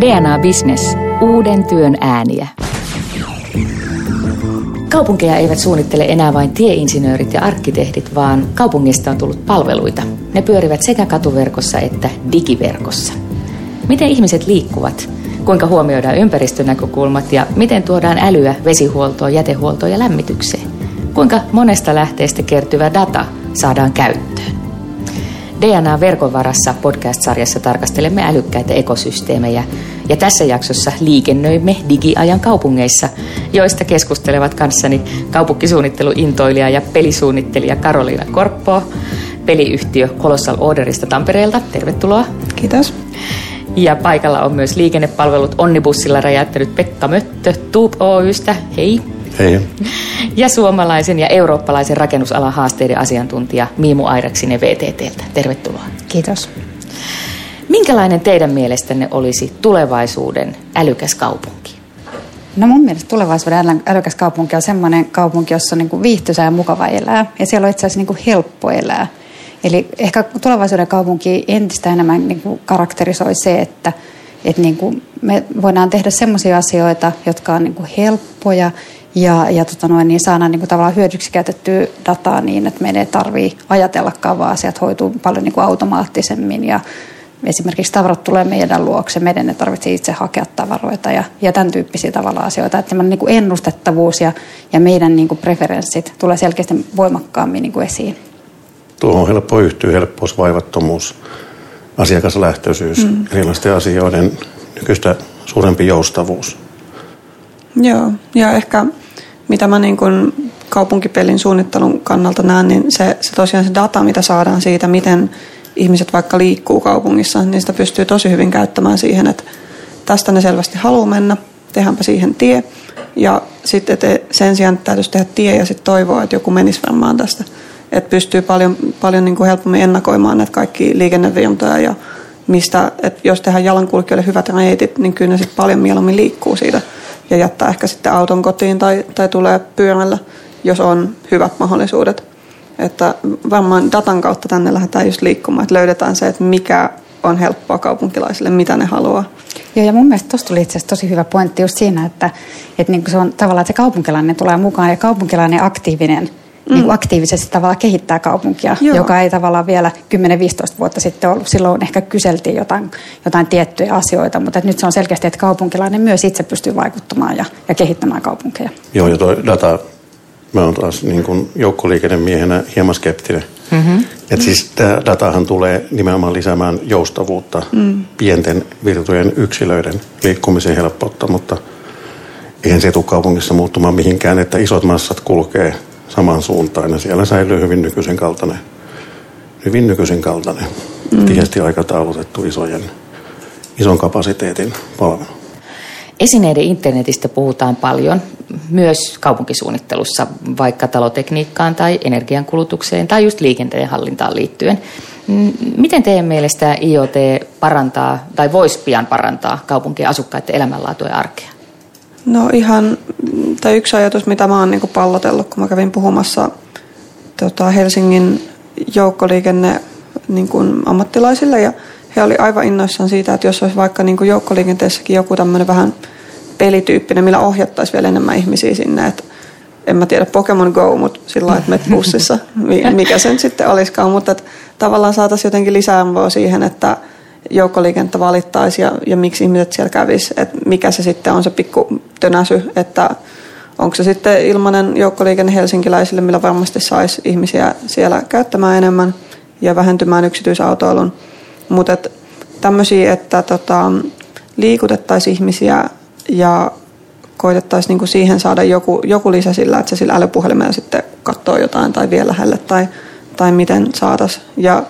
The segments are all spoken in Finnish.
DNA Business. Uuden työn ääniä. Kaupunkeja eivät suunnittele enää vain tieinsinöörit ja arkkitehdit, vaan kaupungista on tullut palveluita. Ne pyörivät sekä katuverkossa että digiverkossa. Miten ihmiset liikkuvat? Kuinka huomioidaan ympäristönäkökulmat ja miten tuodaan älyä vesihuoltoon, jätehuoltoon ja lämmitykseen? Kuinka monesta lähteestä kertyvä data saadaan käyttöön? DNA-verkon varassa podcast-sarjassa tarkastelemme älykkäitä ekosysteemejä ja tässä jaksossa liikennöimme digiajan kaupungeissa, joista keskustelevat kanssani kaupunkisuunnitteluintoilija ja pelisuunnittelija Karoliina Korppo, peliyhtiö Colossal Orderista Tampereelta. Tervetuloa. Kiitos. Ja paikalla on myös liikennepalvelut Onnibussilla räjäyttänyt Pekka Möttö Tuup Oystä. Hei. Hei. Ja suomalaisen ja eurooppalaisen rakennusalan haasteiden asiantuntija Miimu Aireksinen VTTltä. Tervetuloa. Kiitos. Minkälainen teidän mielestänne olisi tulevaisuuden älykäs kaupunki? No mun mielestä tulevaisuuden älykäs kaupunki on semmoinen kaupunki, jossa on niin viihtyisä ja mukava elää. Ja siellä on itse asiassa niin helppo elää. Eli ehkä tulevaisuuden kaupunki entistä enemmän niin kuin karakterisoi se, että, että niin kuin me voidaan tehdä semmoisia asioita, jotka on niin kuin helppoja ja, ja tota noin, niin saadaan niin kuin tavallaan hyödyksi käytettyä dataa niin, että meidän ei tarvitse ajatellakaan, vaan asiat hoituu paljon niin kuin automaattisemmin ja esimerkiksi tavarat tulee meidän luokse, meidän ei tarvitse itse hakea tavaroita ja, ja tämän tyyppisiä tavalla asioita. Että niin kuin ennustettavuus ja, ja meidän niin kuin preferenssit tulee selkeästi voimakkaammin niin kuin esiin. Tuohon on helppo yhtyä, helppous, vaivattomuus, asiakaslähtöisyys, mm. erilaisten asioiden nykyistä suurempi joustavuus. Joo, ja ehkä mitä mä niin kuin kaupunkipelin suunnittelun kannalta näen, niin se, se tosiaan se data, mitä saadaan siitä, miten ihmiset vaikka liikkuu kaupungissa, niin sitä pystyy tosi hyvin käyttämään siihen, että tästä ne selvästi haluaa mennä, tehdäänpä siihen tie. Ja sitten sen sijaan täytyisi tehdä tie ja sitten toivoa, että joku menisi varmaan tästä. Että pystyy paljon, paljon niin kuin helpommin ennakoimaan näitä kaikki liikennevirtoja ja mistä, että jos tehdään jalankulkijoille hyvät reitit, niin kyllä ne sitten paljon mieluummin liikkuu siitä ja jättää ehkä sitten auton kotiin tai, tai tulee pyörällä, jos on hyvät mahdollisuudet. Että varmaan datan kautta tänne lähdetään just liikkumaan, että löydetään se, että mikä on helppoa kaupunkilaisille, mitä ne haluaa. Joo, ja mun mielestä tuossa tuli itse tosi hyvä pointti just siinä, että, että niin se on tavallaan, että se kaupunkilainen tulee mukaan ja kaupunkilainen aktiivinen – mm. niin kuin aktiivisesti tavallaan kehittää kaupunkia, Joo. joka ei tavallaan vielä 10-15 vuotta sitten ollut. Silloin ehkä kyseltiin jotain, jotain tiettyjä asioita, mutta nyt se on selkeästi, että kaupunkilainen myös itse pystyy vaikuttamaan ja, ja kehittämään kaupunkeja. Joo, ja tuo data, mä oon taas niin kuin joukkoliikennemiehenä hieman skeptinen. Mm-hmm. Että siis tämä datahan tulee nimenomaan lisäämään joustavuutta mm. pienten virtojen yksilöiden liikkumisen helppoutta, mutta eihän se tule kaupungissa muuttumaan mihinkään, että isot massat kulkee samaan suuntaan ja siellä säilyy hyvin nykyisen kaltainen, hyvin nykyisen kaltainen, mm. tiheästi aikataulutettu isojen, ison kapasiteetin palvelu. Esineiden internetistä puhutaan paljon myös kaupunkisuunnittelussa, vaikka talotekniikkaan tai energiankulutukseen tai just liikenteen hallintaan liittyen. Mm, miten teidän mielestä IoT parantaa tai voisi pian parantaa kaupunkien asukkaiden elämänlaatua ja arkea? No ihan, tai yksi ajatus, mitä mä oon niin pallotellut, kun mä kävin puhumassa tota, Helsingin joukkoliikenne niin kuin ammattilaisille ja he oli aivan innoissaan siitä, että jos olisi vaikka niin kuin joukkoliikenteessäkin joku tämmöinen vähän pelityyppinen, millä ohjattaisiin vielä enemmän ihmisiä sinne, että en mä tiedä Pokemon Go, mutta sillä lailla, että bussissa, mikä sen sitten olisikaan, mutta että tavallaan saataisiin jotenkin lisää siihen, että joukkoliikennettä valittaisi ja, ja miksi ihmiset siellä kävis, että mikä se sitten on se pikku tönäsy, että onko se sitten ilmainen joukkoliikenne helsinkiläisille, millä varmasti saisi ihmisiä siellä käyttämään enemmän ja vähentymään yksityisautoilun. Mutta et tämmöisiä, että tota, liikutettaisiin ihmisiä ja koitettaisiin niinku siihen saada joku, joku lisä sillä, että se sillä älypuhelimella sitten katsoo jotain tai vie lähelle tai, tai miten saataisiin. Ja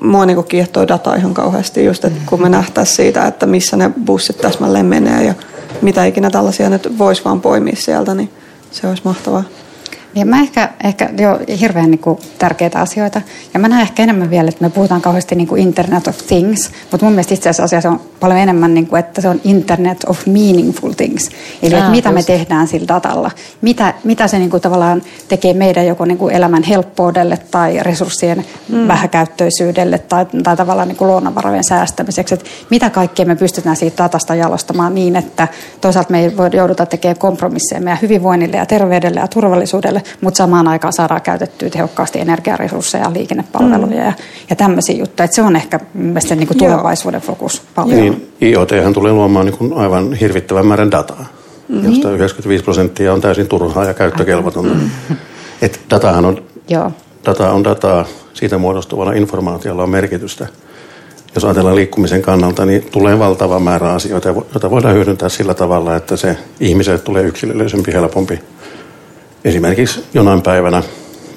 mua niin kiehtoo data ihan kauheasti just, että kun me nähtäisiin siitä, että missä ne bussit täsmälleen menee ja mitä ikinä tällaisia nyt voisi vaan poimia sieltä, niin se olisi mahtavaa. Ja mä ehkä, ehkä jo hirveän niin kuin, tärkeitä asioita. Ja mä näen ehkä enemmän vielä, että me puhutaan kauheasti niin kuin Internet of Things, mutta mun mielestä itse asiassa on paljon enemmän, niin kuin, että se on Internet of Meaningful Things. Eli Aa, että mitä just. me tehdään sillä datalla. Mitä, mitä se niin kuin, tavallaan tekee meidän joko niin kuin elämän helppoudelle tai resurssien mm. vähäkäyttöisyydelle tai, tai tavallaan niin kuin luonnonvarojen säästämiseksi. Että mitä kaikkea me pystytään siitä datasta jalostamaan niin, että toisaalta me ei voi jouduta tekemään kompromisseja meidän hyvinvoinnille ja terveydelle ja turvallisuudelle, mutta samaan aikaan saadaan käytettyä tehokkaasti energiaresursseja, liikennepalveluja mm. ja, ja tämmöisiä juttuja. Että se on ehkä mielestäni niin kuin tulevaisuuden fokus paljon. Niin, IoT tulee luomaan niin kuin aivan hirvittävän määrän dataa, mm-hmm. josta 95 prosenttia on täysin turhaa ja käyttökelvotonta. Mm-hmm. Et datahan on, Joo. data on dataa, siitä muodostuvalla informaatiolla on merkitystä. Jos ajatellaan liikkumisen kannalta, niin tulee valtava määrä asioita, joita voidaan hyödyntää sillä tavalla, että se ihmiselle tulee yksilöllisempi, helpompi. Esimerkiksi jonain päivänä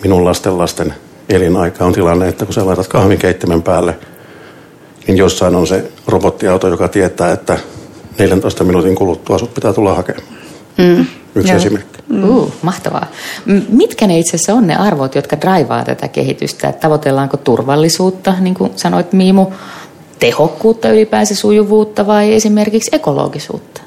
minun lasten lasten elinaika on tilanne, että kun sä laitat kahvinkeittimen päälle – niin jossain on se robottiauto, joka tietää, että 14 minuutin kuluttua sut pitää tulla hakemaan. Mm. Yksi Joo. esimerkki. Mm. Uh, mahtavaa. Mitkä ne itse asiassa on ne arvot, jotka draivaa tätä kehitystä? Että tavoitellaanko turvallisuutta, niin kuin sanoit Miimu, tehokkuutta ylipäänsä, sujuvuutta vai esimerkiksi ekologisuutta?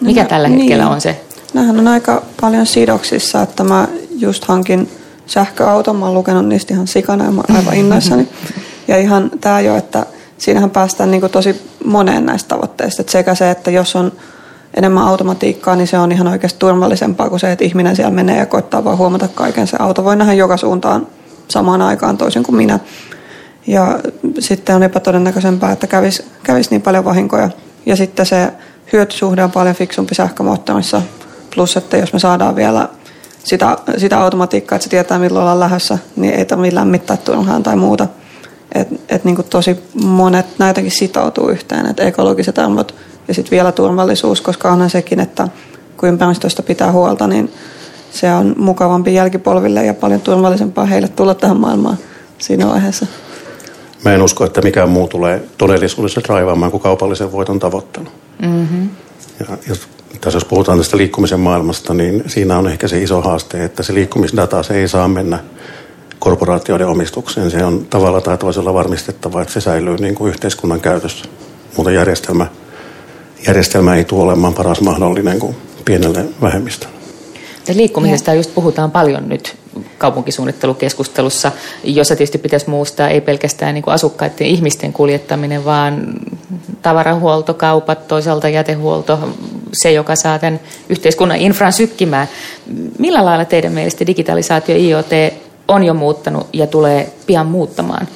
Mikä no, tällä hetkellä niin. on se? Nämähän on aika paljon sidoksissa, että mä just hankin sähköauton, mä oon lukenut niistä ihan sikana ja mä oon aivan innoissani. ja ihan tämä jo, että siinähän päästään niin tosi moneen näistä tavoitteista. Et sekä se, että jos on enemmän automatiikkaa, niin se on ihan oikeasti turvallisempaa kuin se, että ihminen siellä menee ja koittaa vaan huomata kaiken. Se auto voi nähdä joka suuntaan samaan aikaan toisin kuin minä. Ja sitten on epätodennäköisempää, että kävisi, kävisi niin paljon vahinkoja. Ja sitten se hyötysuhde on paljon fiksumpi sähkömoottorissa. Plus, että jos me saadaan vielä sitä, sitä automatiikkaa, että se tietää milloin ollaan lähdössä, niin ei tarvitse lämmittää turhaan tai muuta – että et niin tosi monet näitäkin sitoutuu yhteen, että ekologiset arvot ja sitten vielä turvallisuus, koska onhan sekin, että kun ympäristöstä pitää huolta, niin se on mukavampi jälkipolville ja paljon turvallisempaa heille tulla tähän maailmaan siinä vaiheessa. Mä en usko, että mikään muu tulee todellisuudessa draivaamaan kuin kaupallisen voiton tavoittelu. Mm-hmm. Ja jos, tässä jos puhutaan tästä liikkumisen maailmasta, niin siinä on ehkä se iso haaste, että se liikkumisdata se ei saa mennä korporaatioiden omistukseen. Se on tavalla tai toisella varmistettava, että se säilyy niin kuin yhteiskunnan käytössä. Mutta järjestelmä, järjestelmä ei tule olemaan paras mahdollinen kuin pienelle vähemmistölle. Liikkumisesta just puhutaan paljon nyt kaupunkisuunnittelukeskustelussa, jossa tietysti pitäisi muistaa ei pelkästään niin kuin asukkaiden ihmisten kuljettaminen, vaan tavarahuolto, kaupat, toisaalta jätehuolto, se, joka saa tämän yhteiskunnan infran sykkimään. Millä lailla teidän mielestä digitalisaatio, IoT on jo muuttanut ja tulee pian muuttamaan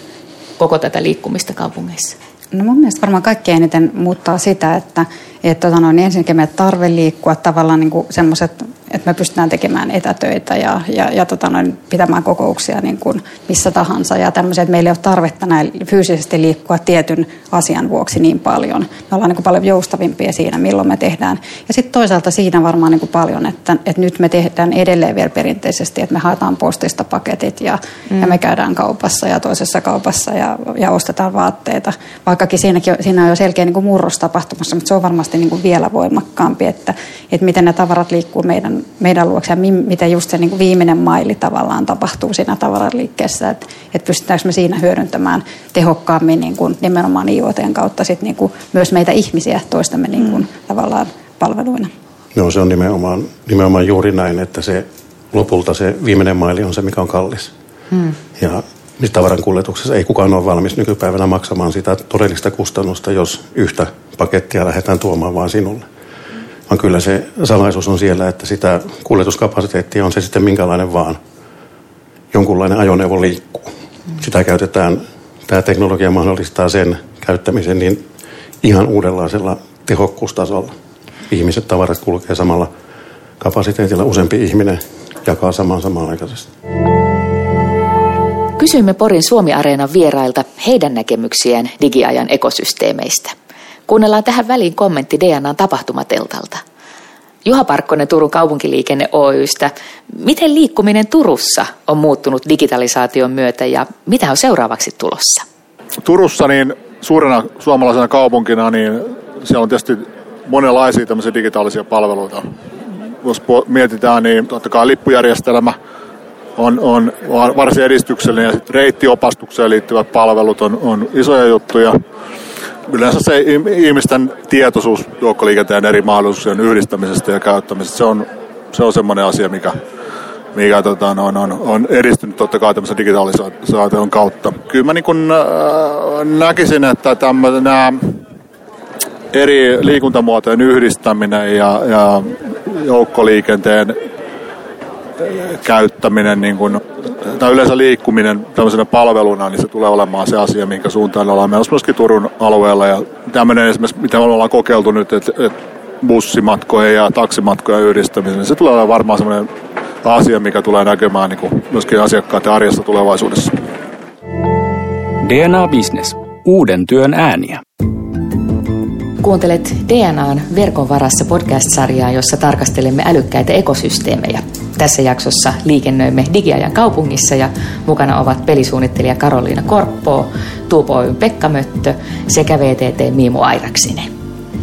koko tätä liikkumista kaupungeissa? No mun mielestä varmaan kaikkein eniten muuttaa sitä, että, että tota noin, ensinnäkin meidän tarve liikkua tavallaan niin semmoiset että me pystytään tekemään etätöitä ja, ja, ja tota noin, pitämään kokouksia niin kuin missä tahansa ja tämmöisiä, että meillä ei ole tarvetta näin fyysisesti liikkua tietyn asian vuoksi niin paljon. Me ollaan niin kuin paljon joustavimpia siinä, milloin me tehdään. Ja sitten toisaalta siinä varmaan niin kuin paljon, että, että nyt me tehdään edelleen vielä perinteisesti, että me haetaan postista paketit ja, mm. ja me käydään kaupassa ja toisessa kaupassa ja, ja ostetaan vaatteita. Vaikkakin siinäkin, siinä on jo selkeä niin kuin murros tapahtumassa, mutta se on varmasti niin kuin vielä voimakkaampi, että, että miten ne tavarat liikkuu meidän meidän, luokse ja miten just se niin kuin viimeinen maili tavallaan tapahtuu siinä tavaraliikkeessä, että, että pystytäänkö me siinä hyödyntämään tehokkaammin niin kuin nimenomaan IoTn kautta sit niin kuin myös meitä ihmisiä toistamme niin kuin mm. tavallaan palveluina. Joo, se on nimenomaan, nimenomaan juuri näin, että se lopulta se viimeinen maili on se, mikä on kallis. Hmm. Ja tavaran kuljetuksessa ei kukaan ole valmis nykypäivänä maksamaan sitä todellista kustannusta, jos yhtä pakettia lähdetään tuomaan vain sinulle vaan kyllä se salaisuus on siellä, että sitä kuljetuskapasiteettia on se sitten minkälainen vaan. Jonkunlainen ajoneuvo liikkuu. Sitä käytetään, tämä teknologia mahdollistaa sen käyttämisen niin ihan uudenlaisella tehokkuustasolla. Ihmiset, tavarat kulkee samalla kapasiteetilla. Useampi ihminen jakaa saman samanaikaisesti. Kysyimme Porin Suomi-areenan vierailta heidän näkemyksiään digiajan ekosysteemeistä. Kuunnellaan tähän väliin kommentti DNAn tapahtumateltalta. Juha Parkkonen Turun kaupunkiliikenne Oystä. Miten liikkuminen Turussa on muuttunut digitalisaation myötä ja mitä on seuraavaksi tulossa? Turussa niin suurena suomalaisena kaupunkina niin siellä on tietysti monenlaisia digitaalisia palveluita. Jos mietitään, niin totta kai lippujärjestelmä on, on varsin edistyksellinen ja sitten reittiopastukseen liittyvät palvelut on, on isoja juttuja yleensä se ihmisten tietoisuus joukkoliikenteen eri mahdollisuuksien yhdistämisestä ja käyttämisestä, se on, se on semmoinen asia, mikä, mikä tota, on, on, on edistynyt totta kai tämmöisen digitalisaation kautta. Kyllä mä niin kun, äh, näkisin, että nämä eri liikuntamuotojen yhdistäminen ja, ja joukkoliikenteen käyttäminen, niin kun, tai yleensä liikkuminen tämmöisenä palveluna, niin se tulee olemaan se asia, minkä suuntaan ollaan menossa myöskin Turun alueella. Ja tämmöinen esimerkiksi, mitä me ollaan kokeiltu nyt, että, että bussimatkojen ja taksimatkojen yhdistämisen, niin se tulee olemaan varmaan semmoinen asia, mikä tulee näkymään niin kuin myöskin asiakkaiden arjessa tulevaisuudessa. DNA Business. Uuden työn ääniä. Kuuntelet DNAn verkon varassa podcast-sarjaa, jossa tarkastelemme älykkäitä ekosysteemejä. Tässä jaksossa liikennöimme digiajan kaupungissa ja mukana ovat pelisuunnittelija Karoliina Korppoo, Tuupo Oyn Pekka Möttö sekä VTT Miimu Airaksinen.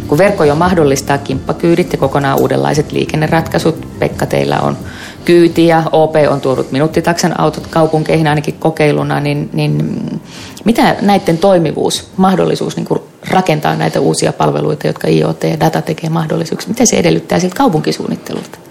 Kun verkko jo mahdollistaa kimppakyydit ja kokonaan uudenlaiset liikenneratkaisut, Pekka teillä on kyyti ja OP on tuonut minuuttitaksan autot kaupunkeihin ainakin kokeiluna, niin, niin mitä näiden toimivuus, mahdollisuus niin rakentaa näitä uusia palveluita, jotka IoT ja data tekee mahdollisuuksi, mitä se edellyttää siltä kaupunkisuunnittelulta?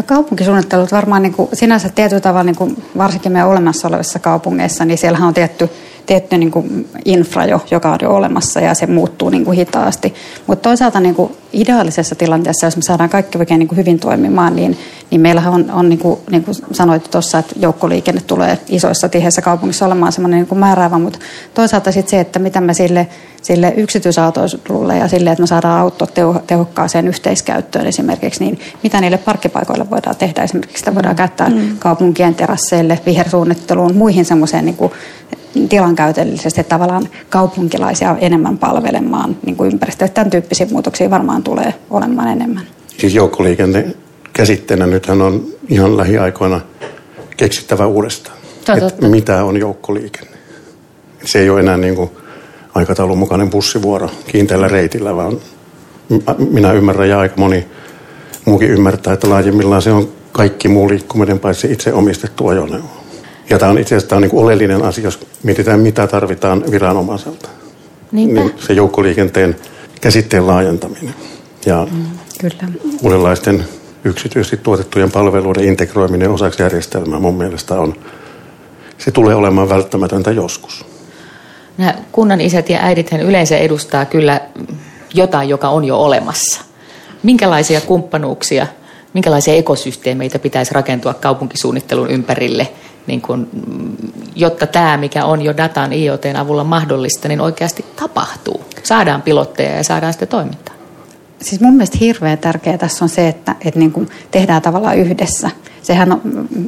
No kaupunkisuunnittelut varmaan niin kuin, sinänsä tietyllä tavalla, niin kuin, varsinkin meidän olemassa olevissa kaupungeissa, niin siellähän on tietty tietty niin kuin infra jo, joka on jo olemassa ja se muuttuu niin kuin hitaasti. Mutta toisaalta niin kuin ideaalisessa tilanteessa, jos me saadaan kaikki oikein niin kuin hyvin toimimaan, niin, niin meillähän on, on niin, kuin, niin kuin sanoit tuossa, että joukkoliikenne tulee isoissa tiheissä kaupungissa olemaan semmoinen niin kuin määräävä, mutta toisaalta sitten se, että mitä me sille, sille yksityisautoilulle ja sille, että me saadaan autot tehokkaaseen yhteiskäyttöön esimerkiksi, niin mitä niille parkkipaikoille voidaan tehdä. Esimerkiksi sitä voidaan käyttää mm. kaupunkien terasseille, vihersuunnitteluun, muihin semmoiseen niin kuin tilankäytöllisesti tavallaan kaupunkilaisia enemmän palvelemaan niin kuin ympäristöä. Tämän tyyppisiä muutoksia varmaan tulee olemaan enemmän. Siis joukkoliikenteen käsitteenä nythän on ihan lähiaikoina keksittävä uudestaan. Että mitä on joukkoliikenne. Se ei ole enää niin kuin aikataulun mukainen bussivuoro kiinteällä reitillä, vaan minä ymmärrän ja aika moni muukin ymmärtää, että laajemmillaan se on kaikki muu liikkuminen paitsi itse omistettu ajoneuvo. Ja tämä on itse asiassa tämä on niin kuin oleellinen asia, jos mietitään mitä tarvitaan viranomaiselta. Niinpä. Niin se joukkoliikenteen käsitteen laajentaminen ja mm, kyllä. uudenlaisten yksityisesti tuotettujen palveluiden integroiminen osaksi järjestelmää mun mielestä on, se tulee olemaan välttämätöntä joskus. Nämä kunnan isät ja äidit yleensä edustaa kyllä jotain, joka on jo olemassa. Minkälaisia kumppanuuksia, minkälaisia ekosysteemeitä pitäisi rakentua kaupunkisuunnittelun ympärille – niin kun, jotta tämä, mikä on jo datan IoT avulla mahdollista, niin oikeasti tapahtuu. Saadaan pilotteja ja saadaan sitä toimintaa. Siis mun mielestä hirveän tärkeää tässä on se, että, että niin kuin tehdään tavallaan yhdessä sehän on,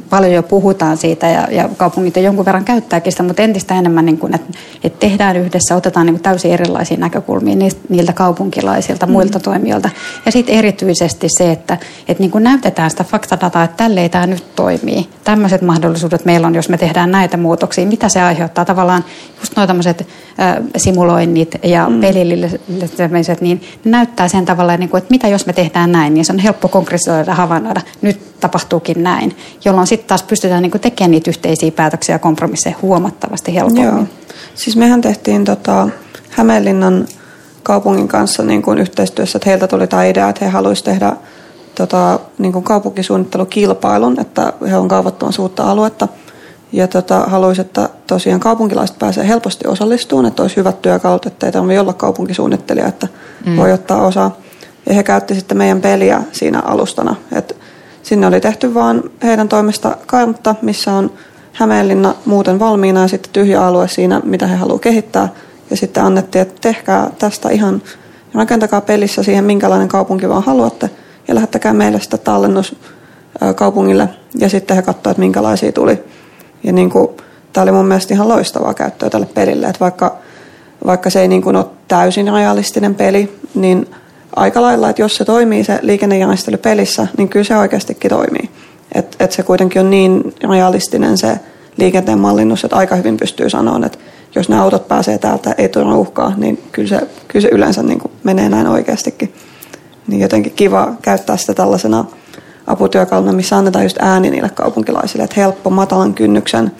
paljon jo puhutaan siitä ja, ja kaupungit jonkun verran käyttääkin sitä, mutta entistä enemmän, niin kuin, että, että tehdään yhdessä, otetaan niin kuin täysin erilaisia näkökulmia niiltä, kaupunkilaisilta, mm. muilta toimijoilta. Ja sitten erityisesti se, että, että niin kuin näytetään sitä faktadataa, että tälleen tämä nyt toimii. Tämmöiset mahdollisuudet meillä on, jos me tehdään näitä muutoksia. Mitä se aiheuttaa? Tavallaan just nuo tämmöiset äh, simuloinnit ja mm. pelilliset, niin ne näyttää sen tavalla, niin kuin, että mitä jos me tehdään näin, niin se on helppo konkretisoida havainnoida. Nyt tapahtuukin näin, jolloin sitten taas pystytään niinku tekemään niitä yhteisiä päätöksiä ja kompromisseja huomattavasti helpommin. Joo. Siis mehän tehtiin tota Hämeenlinnan kaupungin kanssa niin kuin yhteistyössä, että heiltä tuli tämä idea, että he haluaisivat tehdä tota, niin kuin kaupunkisuunnittelukilpailun, että he on kaavoittamassa uutta aluetta. Ja tota, haluaisivat, että tosiaan kaupunkilaiset pääsee helposti osallistumaan, että olisi hyvät työkalut, että ei tarvitse olla kaupunkisuunnittelija, että mm. voi ottaa osaa. Ja he käytti sitten meidän peliä siinä alustana. Että Sinne oli tehty vaan heidän toimesta kartta, missä on Hämeenlinna muuten valmiina ja sitten tyhjä alue siinä, mitä he haluavat kehittää. Ja sitten annettiin, että tehkää tästä ihan, rakentakaa pelissä siihen, minkälainen kaupunki vaan haluatte. Ja lähettäkää meille sitä tallennus kaupungille ja sitten he katsoivat, että minkälaisia tuli. Ja niin kuin, tämä oli mun mielestä ihan loistavaa käyttöä tälle pelille, että vaikka, vaikka se ei niin kuin ole täysin realistinen peli, niin – aika lailla, että jos se toimii se liikennejärjestely pelissä, niin kyllä se oikeastikin toimii. Että et se kuitenkin on niin realistinen se liikenteen mallinnus, että aika hyvin pystyy sanoa, että jos nämä autot pääsee täältä, ei tule uhkaa, niin kyllä se, kyllä se yleensä niin kuin menee näin oikeastikin. Niin jotenkin kiva käyttää sitä tällaisena aputyökaluna, missä annetaan just ääni niille kaupunkilaisille, että helppo, matalan kynnyksen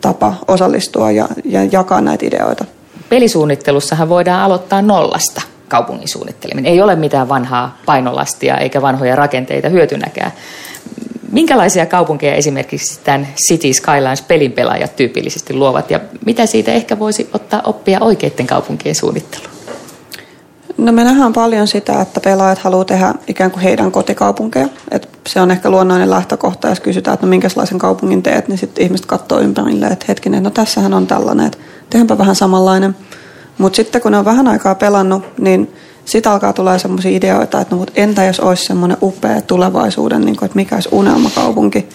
tapa osallistua ja, ja jakaa näitä ideoita. pelisuunnittelussahan voidaan aloittaa nollasta kaupungin suunnitteleminen. Ei ole mitään vanhaa painolastia eikä vanhoja rakenteita hyötynäkään. Minkälaisia kaupunkeja esimerkiksi tämän City Skylines pelinpelaajat tyypillisesti luovat ja mitä siitä ehkä voisi ottaa oppia oikeiden kaupunkien suunnitteluun? No me nähdään paljon sitä, että pelaajat haluaa tehdä ikään kuin heidän kotikaupunkeja. Et se on ehkä luonnollinen lähtökohta, jos kysytään, että no minkälaisen kaupungin teet, niin sitten ihmiset katsoo ympärille, että hetkinen, no tässähän on tällainen, että tehdäänpä vähän samanlainen. Mutta sitten kun ne on vähän aikaa pelannut, niin sitten alkaa tulla sellaisia ideoita, että no, mutta entä jos olisi semmoinen upea tulevaisuuden, niin kuin, että mikä olisi unelmakaupunki.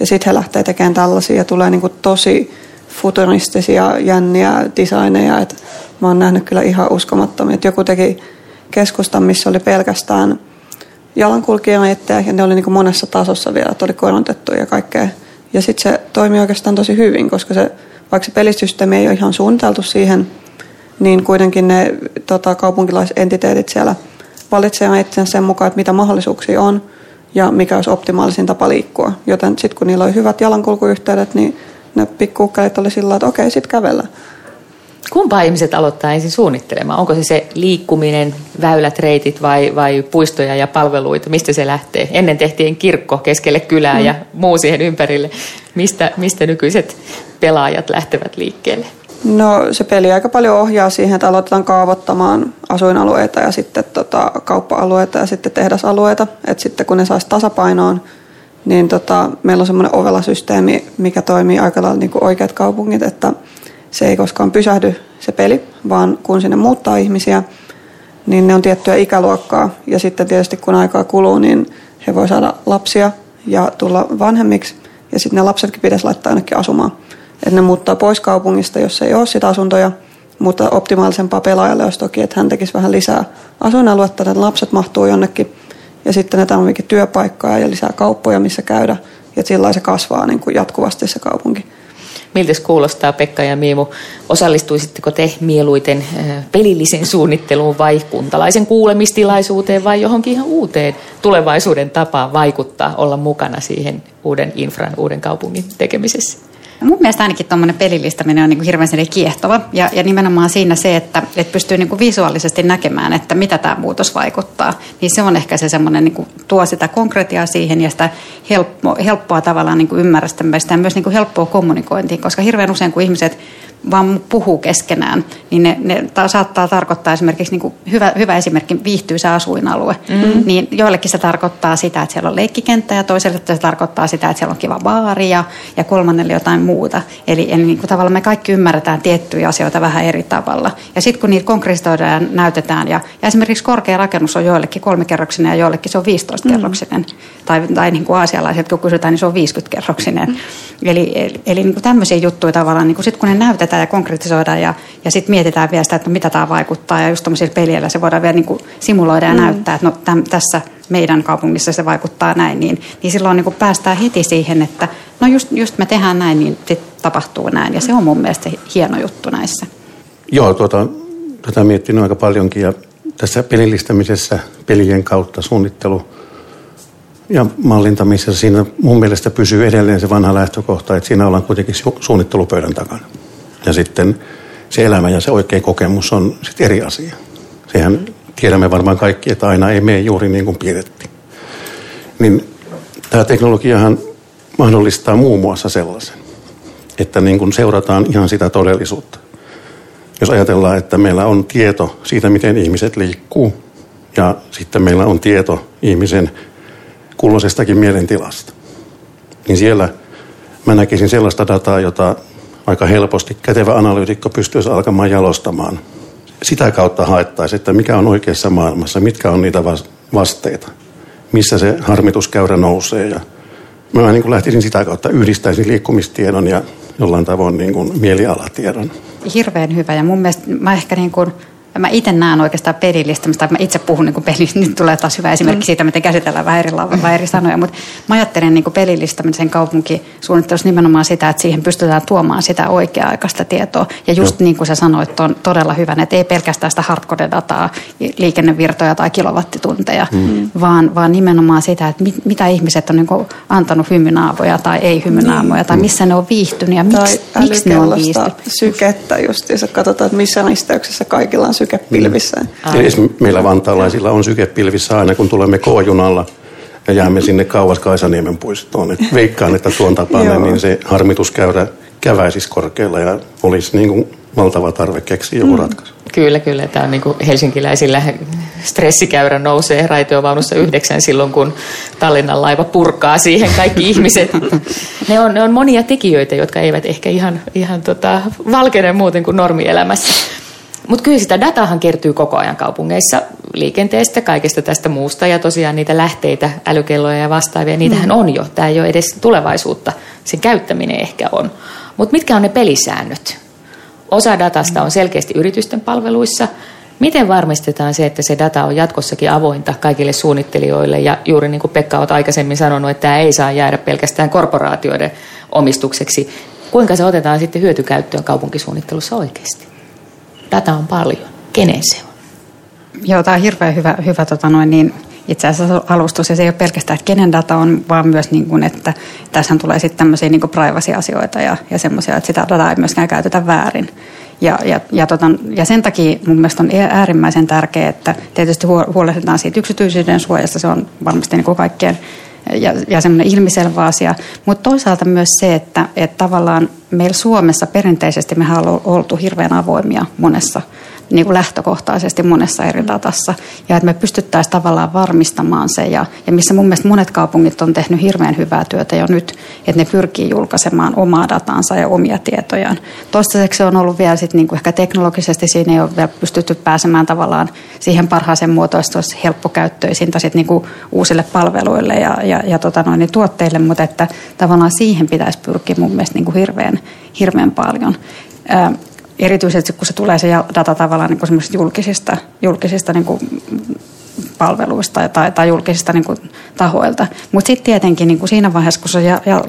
Ja sitten he lähtee tekemään tällaisia ja tulee niin kuin tosi futuristisia, jänniä designeja. Että mä oon nähnyt kyllä ihan uskomattomia. Että joku teki keskustan, missä oli pelkästään jalankulkijoita ja ne oli niin kuin monessa tasossa vielä, että oli korotettu ja kaikkea. Ja sitten se toimii oikeastaan tosi hyvin, koska se, vaikka se pelisysteemi ei ole ihan suunniteltu siihen – niin kuitenkin ne tota, kaupunkilaisentiteetit siellä valitsevat itsensä sen mukaan, että mitä mahdollisuuksia on ja mikä olisi optimaalisin tapa liikkua. Joten sitten kun niillä oli hyvät jalankulkuyhteydet, niin ne pikkuukkelit oli sillä että okei, sitten kävellä. Kumpaa ihmiset aloittaa ensin suunnittelemaan? Onko se se liikkuminen, väylät, reitit vai, vai puistoja ja palveluita? Mistä se lähtee? Ennen tehtiin kirkko keskelle kylää mm. ja muu siihen ympärille. Mistä, mistä nykyiset pelaajat lähtevät liikkeelle? No se peli aika paljon ohjaa siihen, että aloitetaan kaavoittamaan asuinalueita ja sitten tota, kauppa-alueita ja sitten tehdasalueita. Et sitten kun ne saisi tasapainoon, niin tota, meillä on semmoinen ovella systeemi, mikä toimii aika lailla niin kuin oikeat kaupungit, että se ei koskaan pysähdy se peli, vaan kun sinne muuttaa ihmisiä, niin ne on tiettyä ikäluokkaa. Ja sitten tietysti kun aikaa kuluu, niin he voi saada lapsia ja tulla vanhemmiksi. Ja sitten ne lapsetkin pitäisi laittaa jonnekin asumaan että ne muuttaa pois kaupungista, jos ei ole sitä asuntoja, mutta optimaalisempaa pelaajalle olisi toki, että hän tekisi vähän lisää asuinaluetta, että lapset mahtuu jonnekin ja sitten ne tarvitseekin työpaikkaa ja lisää kauppoja, missä käydä ja sillä se kasvaa niin kuin jatkuvasti se kaupunki. Miltä kuulostaa Pekka ja Miimu? Osallistuisitteko te mieluiten pelillisen suunnitteluun vai kuntalaisen kuulemistilaisuuteen vai johonkin ihan uuteen tulevaisuuden tapaan vaikuttaa, olla mukana siihen uuden infran, uuden kaupungin tekemisessä? Mun mielestä ainakin tuommoinen pelillistäminen on niin kuin hirveän kiehtova ja, ja nimenomaan siinä se, että, että pystyy niin kuin visuaalisesti näkemään, että mitä tämä muutos vaikuttaa. Niin se on ehkä se semmoinen, niin kuin tuo sitä konkretiaa siihen ja sitä helppo, helppoa tavallaan niin kuin ymmärrästämistä ja myös niin kuin helppoa kommunikointiin, koska hirveän usein kun ihmiset vaan puhuu keskenään, niin ne, ne ta- saattaa tarkoittaa esimerkiksi, niin kuin hyvä, hyvä esimerkki, viihtyisä asuinalue. Mm-hmm. Niin joillekin se tarkoittaa sitä, että siellä on leikkikenttä ja toiselle se tarkoittaa sitä, että siellä on kiva baari ja, ja kolmannelle jotain muuta. Eli, eli niin kuin tavallaan me kaikki ymmärretään tiettyjä asioita vähän eri tavalla. Ja sitten kun niitä konkretisoidaan ja näytetään, ja, ja esimerkiksi korkea rakennus on joillekin kolmikerroksinen ja joillekin se on 15-kerroksinen. Mm-hmm. Tai, tai niin kuin aasialaiset, kun kysytään, niin se on 50-kerroksinen. Mm-hmm. Eli, eli, eli niin kuin tämmöisiä juttuja tavallaan, niin kuin sit kun ne näytetään, ja konkretisoidaan ja, ja sitten mietitään vielä sitä, että no mitä tämä vaikuttaa. Ja just tämmöisillä peliillä se voidaan vielä niin kuin simuloida ja mm. näyttää, että no täm, tässä meidän kaupungissa se vaikuttaa näin. Niin, niin silloin niin kuin päästään heti siihen, että no just, just me tehdään näin, niin sitten tapahtuu näin. Ja se on mun mielestä hieno juttu näissä. Joo, tuota, tätä miettinyt aika paljonkin ja tässä pelillistämisessä pelien kautta suunnittelu ja mallintamisessa siinä mun mielestä pysyy edelleen se vanha lähtökohta, että siinä ollaan kuitenkin su- suunnittelupöydän takana. Ja sitten se elämä ja se oikea kokemus on sitten eri asia. Sehän tiedämme varmaan kaikki, että aina ei mene juuri niin kuin piirrettiin. Niin tämä teknologiahan mahdollistaa muun muassa sellaisen, että niin kuin seurataan ihan sitä todellisuutta. Jos ajatellaan, että meillä on tieto siitä, miten ihmiset liikkuu, ja sitten meillä on tieto ihmisen kulloisestakin mielentilasta, niin siellä mä näkisin sellaista dataa, jota aika helposti kätevä analyytikko pystyisi alkamaan jalostamaan. Sitä kautta haettaisiin, että mikä on oikeassa maailmassa, mitkä on niitä vasteita, missä se harmituskäyrä nousee. Ja mä niin kuin lähtisin sitä kautta, yhdistäisin liikkumistiedon ja jollain tavoin niin kuin mielialatiedon. Hirveän hyvä ja mun mielestä mä ehkä niin kuin mä itse näen oikeastaan pelilistamista, mä itse puhun niin pelistä, nyt tulee taas hyvä esimerkki mm. siitä, miten käsitellään vähän eri lavalla eri sanoja, mutta mä ajattelen niin pelilistamisen kaupunkisuunnittelussa nimenomaan sitä, että siihen pystytään tuomaan sitä oikea-aikaista tietoa. Ja just no. niin kuin sä sanoit, on todella hyvä, että ei pelkästään sitä hardcore-dataa, liikennevirtoja tai kilowattitunteja, mm. vaan, vaan nimenomaan sitä, että mit, mitä ihmiset on niin antanut hymynaavoja tai ei hymynaamoja, niin. tai missä ne on viihtynyt ja miksi, miksi ne on viihtynyt. sykettä just, jos katsotaan, että missä risteyksessä kaikilla on sykepilvissä. Mm. Eli meillä vantaalaisilla on sykepilvissä aina, kun tulemme K-junalla ja jäämme sinne kauas Kaisaniemen puistoon. Et veikkaan, että tuon tapainen, niin se harmitus käydä käväisisi korkealla ja olisi niin kuin valtava tarve keksiä joku mm. ratkaisu. Kyllä, kyllä. Tämä on niin kuin helsinkiläisillä stressikäyrä nousee raitiovaunussa yhdeksän silloin, kun Tallinnan laiva purkaa siihen kaikki ihmiset. Ne on, ne on monia tekijöitä, jotka eivät ehkä ihan, ihan tota, valkene muuten kuin normielämässä. Mutta kyllä sitä datahan kertyy koko ajan kaupungeissa liikenteestä, kaikesta tästä muusta ja tosiaan niitä lähteitä, älykelloja ja vastaavia, niitähän mm. on jo. Tämä ei ole edes tulevaisuutta, sen käyttäminen ehkä on. Mutta mitkä on ne pelisäännöt? Osa datasta on selkeästi yritysten palveluissa. Miten varmistetaan se, että se data on jatkossakin avointa kaikille suunnittelijoille ja juuri niin kuin Pekka olet aikaisemmin sanonut, että tämä ei saa jäädä pelkästään korporaatioiden omistukseksi. Kuinka se otetaan sitten hyötykäyttöön kaupunkisuunnittelussa oikeasti? Data on paljon. Kenen se on? Joo, tämä on hirveän hyvä, hyvä tota noin, niin itse asiassa alustus, ja se ei ole pelkästään, että kenen data on, vaan myös, niin kuin, että tässä tulee sitten tämmöisiä niin privacy-asioita ja, ja semmoisia, että sitä dataa ei myöskään käytetä väärin. Ja, ja, ja, tota, ja sen takia mun mielestä on äärimmäisen tärkeää, että tietysti huolehditaan siitä yksityisyyden suojasta, se on varmasti niin kuin kaikkien ja, ja semmoinen ilmiselvä asia. Mutta toisaalta myös se, että, että tavallaan meillä Suomessa perinteisesti me ollaan oltu hirveän avoimia monessa niin kuin lähtökohtaisesti monessa eri datassa. Ja että me pystyttäisiin tavallaan varmistamaan se. Ja, ja missä mun mielestä monet kaupungit on tehnyt hirveän hyvää työtä jo nyt, että ne pyrkii julkaisemaan omaa datansa ja omia tietojaan. Toistaiseksi se on ollut vielä sit niin kuin ehkä teknologisesti, siinä ei ole vielä pystytty pääsemään tavallaan siihen parhaaseen muotoon, että olisi helppokäyttöisintä sit niin kuin uusille palveluille ja, ja, ja tota noin, niin tuotteille, mutta että tavallaan siihen pitäisi pyrkiä mun mielestä niin kuin hirveän, hirveän paljon erityisesti kun se tulee se data tavallaan niin julkisista, julkisista niin kuin palveluista tai, tai julkisista niin kuin, tahoilta. Mutta sitten tietenkin niin kuin siinä vaiheessa, kun se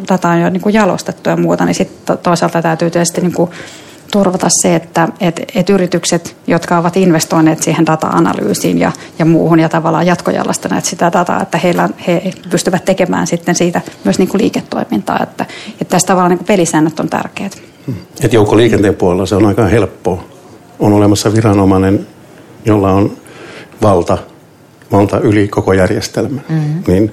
data on jo niin kuin jalostettu ja muuta, niin sitten toisaalta täytyy tietysti niin kuin, turvata se, että et, et yritykset, jotka ovat investoineet siihen data-analyysiin ja, ja muuhun ja tavallaan jatkojalastaneet sitä dataa, että heillä, he pystyvät tekemään sitten siitä myös niin kuin liiketoimintaa. Että, että tässä tavallaan niin kuin pelisäännöt on tärkeät. Et joukkoliikenteen puolella se on aika helppoa. On olemassa viranomainen, jolla on valta, valta yli koko järjestelmä. Mm-hmm. Niin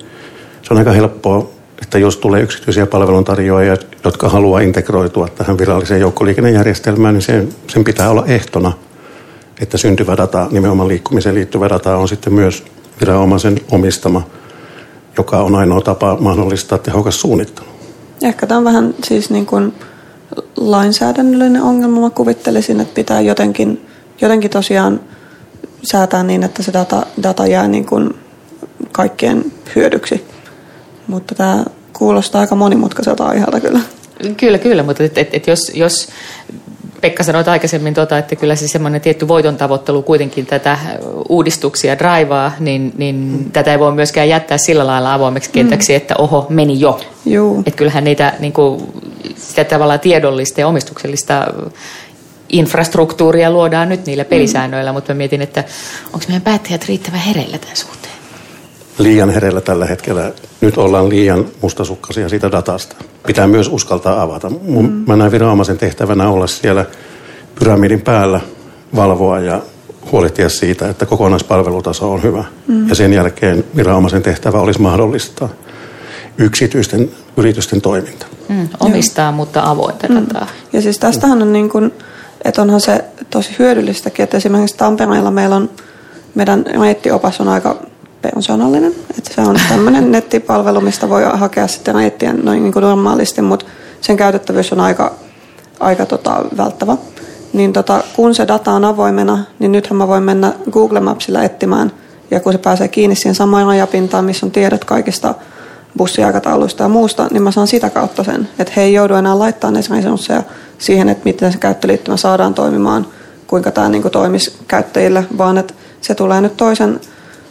se on aika helppoa, että jos tulee yksityisiä palveluntarjoajia, jotka haluaa integroitua tähän viralliseen joukkoliikennejärjestelmään, niin sen, sen pitää olla ehtona, että syntyvä data, nimenomaan liikkumiseen liittyvä data on sitten myös viranomaisen omistama, joka on ainoa tapa mahdollistaa tehokas suunnittelu. Ehkä tämä on vähän siis niin kuin lainsäädännöllinen ongelma. Mä kuvittelisin, että pitää jotenkin, jotenkin tosiaan säätää niin, että se data, data jää niin kuin kaikkien hyödyksi. Mutta tämä kuulostaa aika monimutkaiselta aiheelta kyllä. Kyllä, kyllä, mutta et, et, et jos, jos Pekka sanoi aikaisemmin, tota, että kyllä se semmoinen tietty voiton tavoittelu kuitenkin tätä uudistuksia draivaa, niin, niin mm. tätä ei voi myöskään jättää sillä lailla avoimeksi kentäksi, mm. että oho, meni jo. Että kyllähän niitä niin kuin, sitä tavallaan tiedollista ja omistuksellista infrastruktuuria luodaan nyt niillä mm. pelisäännöillä, mm. mutta mä mietin, että onko meidän päättäjät riittävän hereillä tämän suhteen? Liian hereillä tällä hetkellä. Nyt ollaan liian mustasukkaisia siitä datasta. Pitää myös uskaltaa avata. Mm. Mä näen viranomaisen tehtävänä olla siellä pyramidin päällä, valvoa ja huolehtia siitä, että kokonaispalvelutaso on hyvä. Mm. Ja sen jälkeen viranomaisen tehtävä olisi mahdollistaa yksityisten yritysten toiminta. Mm, omistaa, Joo. mutta avointa mm. dataa. Ja siis tästähän on niin kuin, että onhan se tosi hyödyllistäkin, että esimerkiksi Tampereella meillä on, meidän reittiopas on aika persoonallinen. Että se on tämmöinen nettipalvelu, mistä voi hakea sitten reittiä noin niin kuin normaalisti, mutta sen käytettävyys on aika, aika tota, välttävä. Niin tota, kun se data on avoimena, niin nythän mä voin mennä Google Mapsilla etsimään, ja kun se pääsee kiinni siihen samaan rajapintaan, missä on tiedot kaikista bussiaikatauluista ja muusta, niin mä saan sitä kautta sen, että he ei joudu enää laittamaan resursseja siihen, että miten se käyttöliittymä saadaan toimimaan kuinka tämä niin kuin toimisi käyttäjille, vaan että se tulee nyt toisen,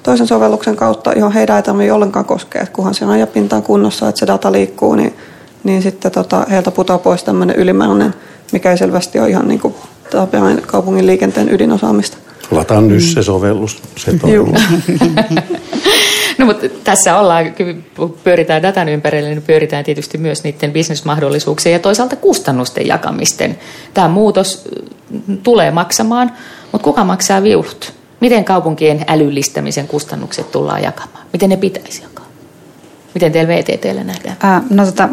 toisen sovelluksen kautta, johon heidän ei tarvitse ollenkaan koskea. Et kunhan se rajapinta on kunnossa, että se data liikkuu, niin, niin sitten tota, heiltä putoaa pois tämmöinen ylimääräinen, mikä ei selvästi ole ihan niin kuin kaupungin liikenteen ydinosaamista. Lataan nyt se sovellus, se toimii. No mutta tässä ollaan, kun pyöritään datan ympärille, niin pyöritään tietysti myös niiden bisnesmahdollisuuksien ja toisaalta kustannusten jakamisten. Tämä muutos tulee maksamaan, mutta kuka maksaa viulut? Miten kaupunkien älyllistämisen kustannukset tullaan jakamaan? Miten ne pitäisi jakaa? Miten teillä VTTllä nähdään? Ää, no tota,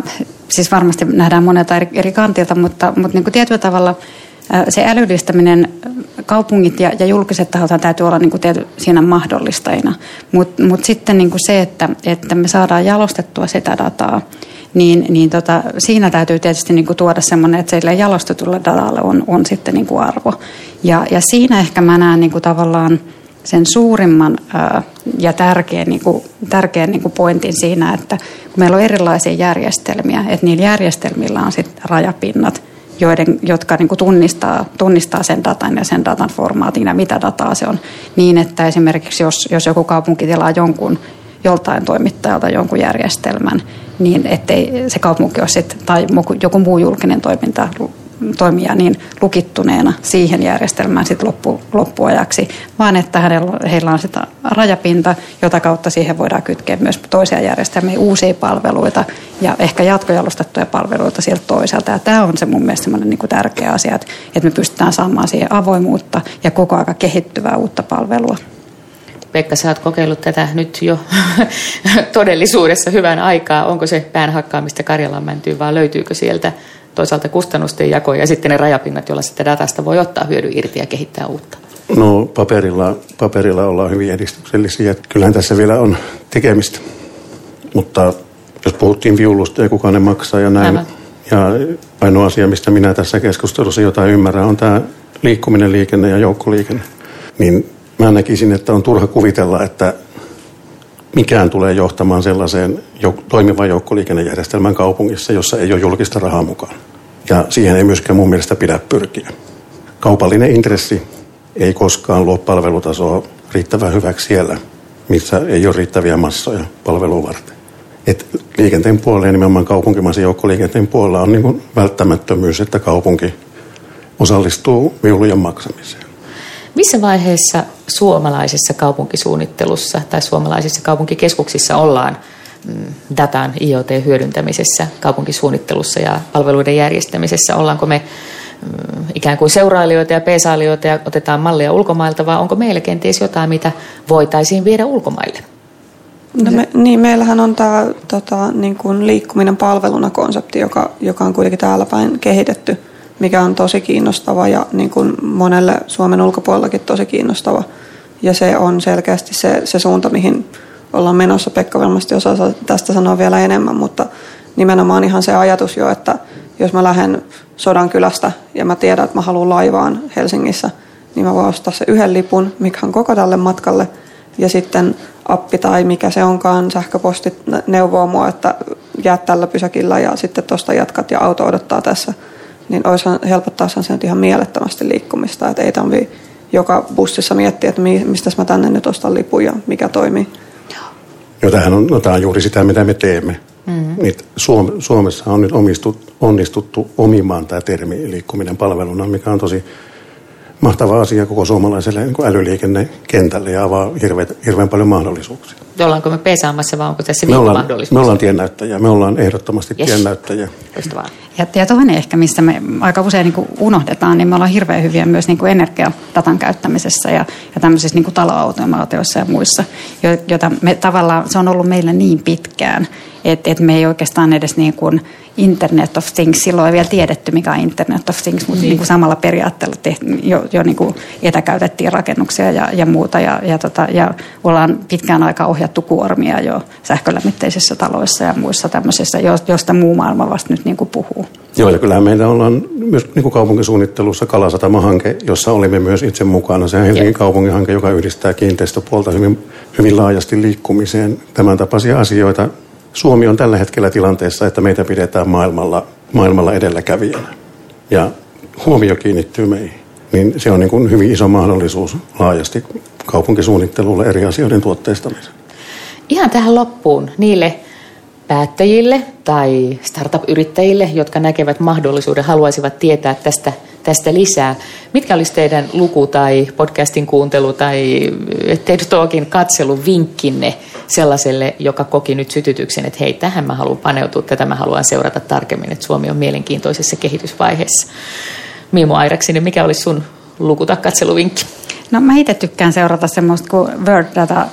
siis varmasti nähdään monelta eri, eri kantilta, mutta, mutta niin kuin tietyllä tavalla se älyllistäminen, kaupungit ja, ja julkiset tahot täytyy olla niin kuin tiety, siinä mahdollistajina. Mutta mut sitten niin kuin se, että, että me saadaan jalostettua sitä dataa, niin, niin tota, siinä täytyy tietysti niin kuin tuoda semmoinen, että sille jalostetulle datalle on, on sitten niin kuin arvo. Ja, ja siinä ehkä mä näen niin kuin tavallaan sen suurimman ää, ja tärkeän, niin kuin, tärkeän niin kuin pointin siinä, että kun meillä on erilaisia järjestelmiä, että niillä järjestelmillä on sitten rajapinnat, joiden, jotka niin kuin tunnistaa, tunnistaa sen datan ja sen datan formaatin ja mitä dataa se on. Niin, että esimerkiksi jos, jos joku kaupunki tilaa jonkun joltain toimittajalta jonkun järjestelmän, niin ettei se kaupunki ole sit, tai joku muu julkinen toiminta toimia niin lukittuneena siihen järjestelmään sit loppu, loppuajaksi, vaan että hänellä, heillä on sitä rajapinta, jota kautta siihen voidaan kytkeä myös toisia järjestelmiä, uusia palveluita ja ehkä jatkojalostettuja palveluita sieltä toiselta. Ja tämä on se mun mielestä niin kuin tärkeä asia, että, että me pystytään saamaan siihen avoimuutta ja koko ajan kehittyvää uutta palvelua. Pekka, sä oot kokeillut tätä nyt jo todellisuudessa hyvän aikaa. Onko se pään hakkaamista Karjalan vai löytyykö sieltä toisaalta kustannusten jako ja sitten ne rajapinnat, joilla sitä datasta voi ottaa hyödy irti ja kehittää uutta? No paperilla, paperilla ollaan hyvin edistyksellisiä. Kyllähän tässä vielä on tekemistä. Mutta jos puhuttiin viulusta ja kuka ne maksaa ja näin. Aivan. Ja ainoa asia, mistä minä tässä keskustelussa jotain ymmärrän, on tämä liikkuminen, liikenne ja joukkoliikenne. Niin mä näkisin, että on turha kuvitella, että mikään tulee johtamaan sellaiseen toimivan joukkoliikennejärjestelmän kaupungissa, jossa ei ole julkista rahaa mukaan. Ja siihen ei myöskään mun mielestä pidä pyrkiä. Kaupallinen intressi ei koskaan luo palvelutasoa riittävän hyväksi siellä, missä ei ole riittäviä massoja palvelua varten. Et liikenteen puolella ja nimenomaan kaupunkimaisen joukkoliikenteen puolella on niin välttämättömyys, että kaupunki osallistuu viulujen maksamiseen. Missä vaiheessa suomalaisessa kaupunkisuunnittelussa tai suomalaisissa kaupunkikeskuksissa ollaan mm, datan IoT-hyödyntämisessä, kaupunkisuunnittelussa ja palveluiden järjestämisessä? Ollaanko me mm, ikään kuin seurailijoita ja peesailijoita ja otetaan mallia ulkomailta, vai onko meillä kenties jotain, mitä voitaisiin viedä ulkomaille? No me, niin, meillähän on tämä tota, niin liikkuminen palveluna konsepti, joka, joka on kuitenkin täällä päin kehitetty – mikä on tosi kiinnostava ja niin kuin monelle Suomen ulkopuolellakin tosi kiinnostava. Ja se on selkeästi se, se suunta, mihin ollaan menossa. Pekka varmasti osaa tästä sanoa vielä enemmän, mutta nimenomaan ihan se ajatus jo, että jos mä lähden sodan kylästä ja mä tiedän, että mä haluan laivaan Helsingissä, niin mä voin ostaa se yhden lipun, mikä on koko tälle matkalle. Ja sitten appi tai mikä se onkaan, sähköpostit neuvoo mua, että jäät tällä pysäkillä ja sitten tuosta jatkat ja auto odottaa tässä – niin olisi helpottaa sen nyt ihan mielettömästi liikkumista, että ei tarvitse joka bussissa miettiä, että mistä mä tänne nyt ostan lipun ja mikä toimii. Joo, tämähän on, no, tämä on juuri sitä, mitä me teemme. Mm-hmm. Niin Suom- Suomessa on nyt omistut, onnistuttu omimaan tämä termi liikkuminen palveluna, mikä on tosi mahtava asia koko suomalaiselle niin älyliikennekentälle ja avaa hirveän, hirveän paljon mahdollisuuksia. Ollaanko me pesaamassa vai onko tässä me ollaan, me ollaan tiennäyttäjiä, me ollaan ehdottomasti yes. tiennäyttäjiä. Ja, ja toinen ehkä, mistä me aika usein niin unohdetaan, niin me ollaan hirveän hyviä myös niin kuin energiadatan käyttämisessä ja, ja tämmöisissä niin taloautomaatioissa ja muissa, joita me tavallaan, se on ollut meillä niin pitkään, että et me ei oikeastaan edes niin kuin Internet of Things, silloin ei vielä tiedetty mikä on Internet of Things, mutta niin. Niin kuin samalla periaatteella tehty, jo, jo niin kuin etäkäytettiin rakennuksia ja, ja muuta ja, ja, tota, ja ollaan pitkään aikaa ohjattu kuormia jo sähkölämmitteisissä taloissa ja muissa tämmöisissä, josta muu maailma vasta nyt niin kuin puhuu. Joo, ja kyllähän meillä ollaan myös niin kuin kaupunkisuunnittelussa Kalasatama-hanke, jossa olimme myös itse mukana. Se on Helsingin kaupunginhanke, joka yhdistää kiinteistöpuolta hyvin, hyvin laajasti liikkumiseen. Tämän tapaisia asioita Suomi on tällä hetkellä tilanteessa, että meitä pidetään maailmalla, maailmalla edelläkävijänä. Ja huomio kiinnittyy meihin. niin se on niin kuin hyvin iso mahdollisuus laajasti kaupunkisuunnittelulle eri asioiden tuotteistamiseen. Ihan tähän loppuun niille päättäjille tai startup-yrittäjille, jotka näkevät mahdollisuuden, haluaisivat tietää tästä, tästä lisää. Mitkä olisi teidän luku- tai podcastin kuuntelu tai TED Talkin katselun vinkkinne sellaiselle, joka koki nyt sytytyksen, että hei, tähän mä haluan paneutua, tätä mä haluan seurata tarkemmin, että Suomi on mielenkiintoisessa kehitysvaiheessa. Miimo Airaksinen, mikä olisi sun luku- tai katseluvinkki? No mä itse tykkään seurata semmoista kuin Word, Data,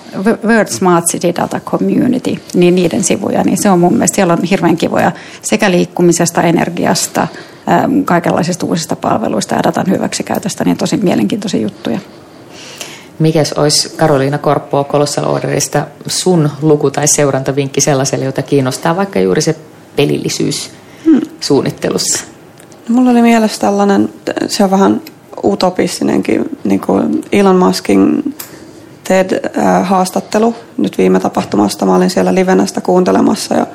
Word Smart City Data Community, niin niiden sivuja, niin se on mun mielestä, siellä on hirveän kivoja sekä liikkumisesta, energiasta, kaikenlaisista uusista palveluista ja datan hyväksikäytöstä, niin tosi mielenkiintoisia juttuja. Mikäs olisi Karoliina Korppoa Colossal Orderista sun luku- tai seurantavinkki sellaiselle, jota kiinnostaa vaikka juuri se pelillisyys hmm. suunnittelussa? No, mulla oli mielessä tällainen, se on vähän utopistinenkin niin kuin Elon Muskin TED-haastattelu nyt viime tapahtumasta. Mä olin siellä livenä sitä kuuntelemassa ja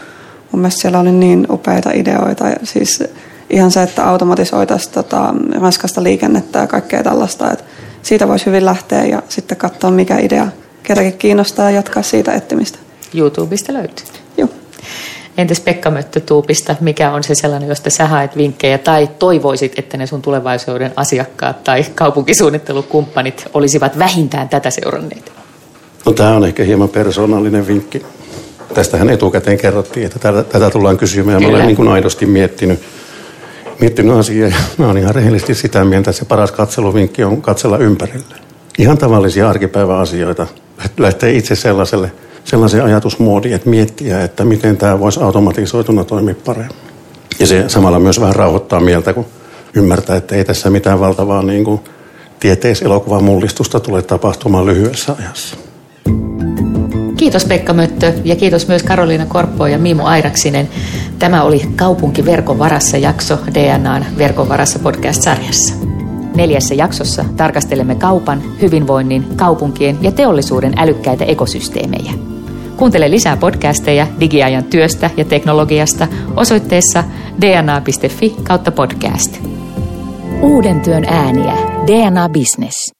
mun mielestä siellä oli niin upeita ideoita. Ja siis ihan se, että automatisoitaisiin tota, raskasta liikennettä ja kaikkea tällaista. Että siitä voisi hyvin lähteä ja sitten katsoa, mikä idea ketäkin kiinnostaa ja jatkaa siitä etsimistä. YouTubesta löytyy. Entäs Pekka Möttötuupista, mikä on se sellainen, josta sä haet vinkkejä tai toivoisit, että ne sun tulevaisuuden asiakkaat tai kaupunkisuunnittelukumppanit olisivat vähintään tätä seuranneet? No tämä on ehkä hieman persoonallinen vinkki. Tästähän etukäteen kerrottiin, että tätä, tätä tullaan kysymään. Mä olen niin kuin aidosti miettinyt, miettinyt asiaa ja mä olen ihan rehellisesti sitä mieltä, että se paras katseluvinkki on katsella ympärille. Ihan tavallisia arkipäiväasioita. Lähtee itse sellaiselle – sellaisen ajatusmuodin, että miettiä, että miten tämä voisi automatisoituna toimia paremmin. Ja se samalla myös vähän rauhoittaa mieltä, kun ymmärtää, että ei tässä mitään valtavaa niin kuin tieteiselokuvan mullistusta tule tapahtumaan lyhyessä ajassa. Kiitos Pekka Möttö ja kiitos myös Karoliina Korppo ja Miimo Airaksinen. Tämä oli Kaupunki verkon varassa jakso DNAn verkon varassa podcast-sarjassa. Neljässä jaksossa tarkastelemme kaupan, hyvinvoinnin, kaupunkien ja teollisuuden älykkäitä ekosysteemejä. Kuuntele lisää podcasteja digiajan työstä ja teknologiasta osoitteessa dna.fi kautta podcast. Uuden työn ääniä. DNA Business.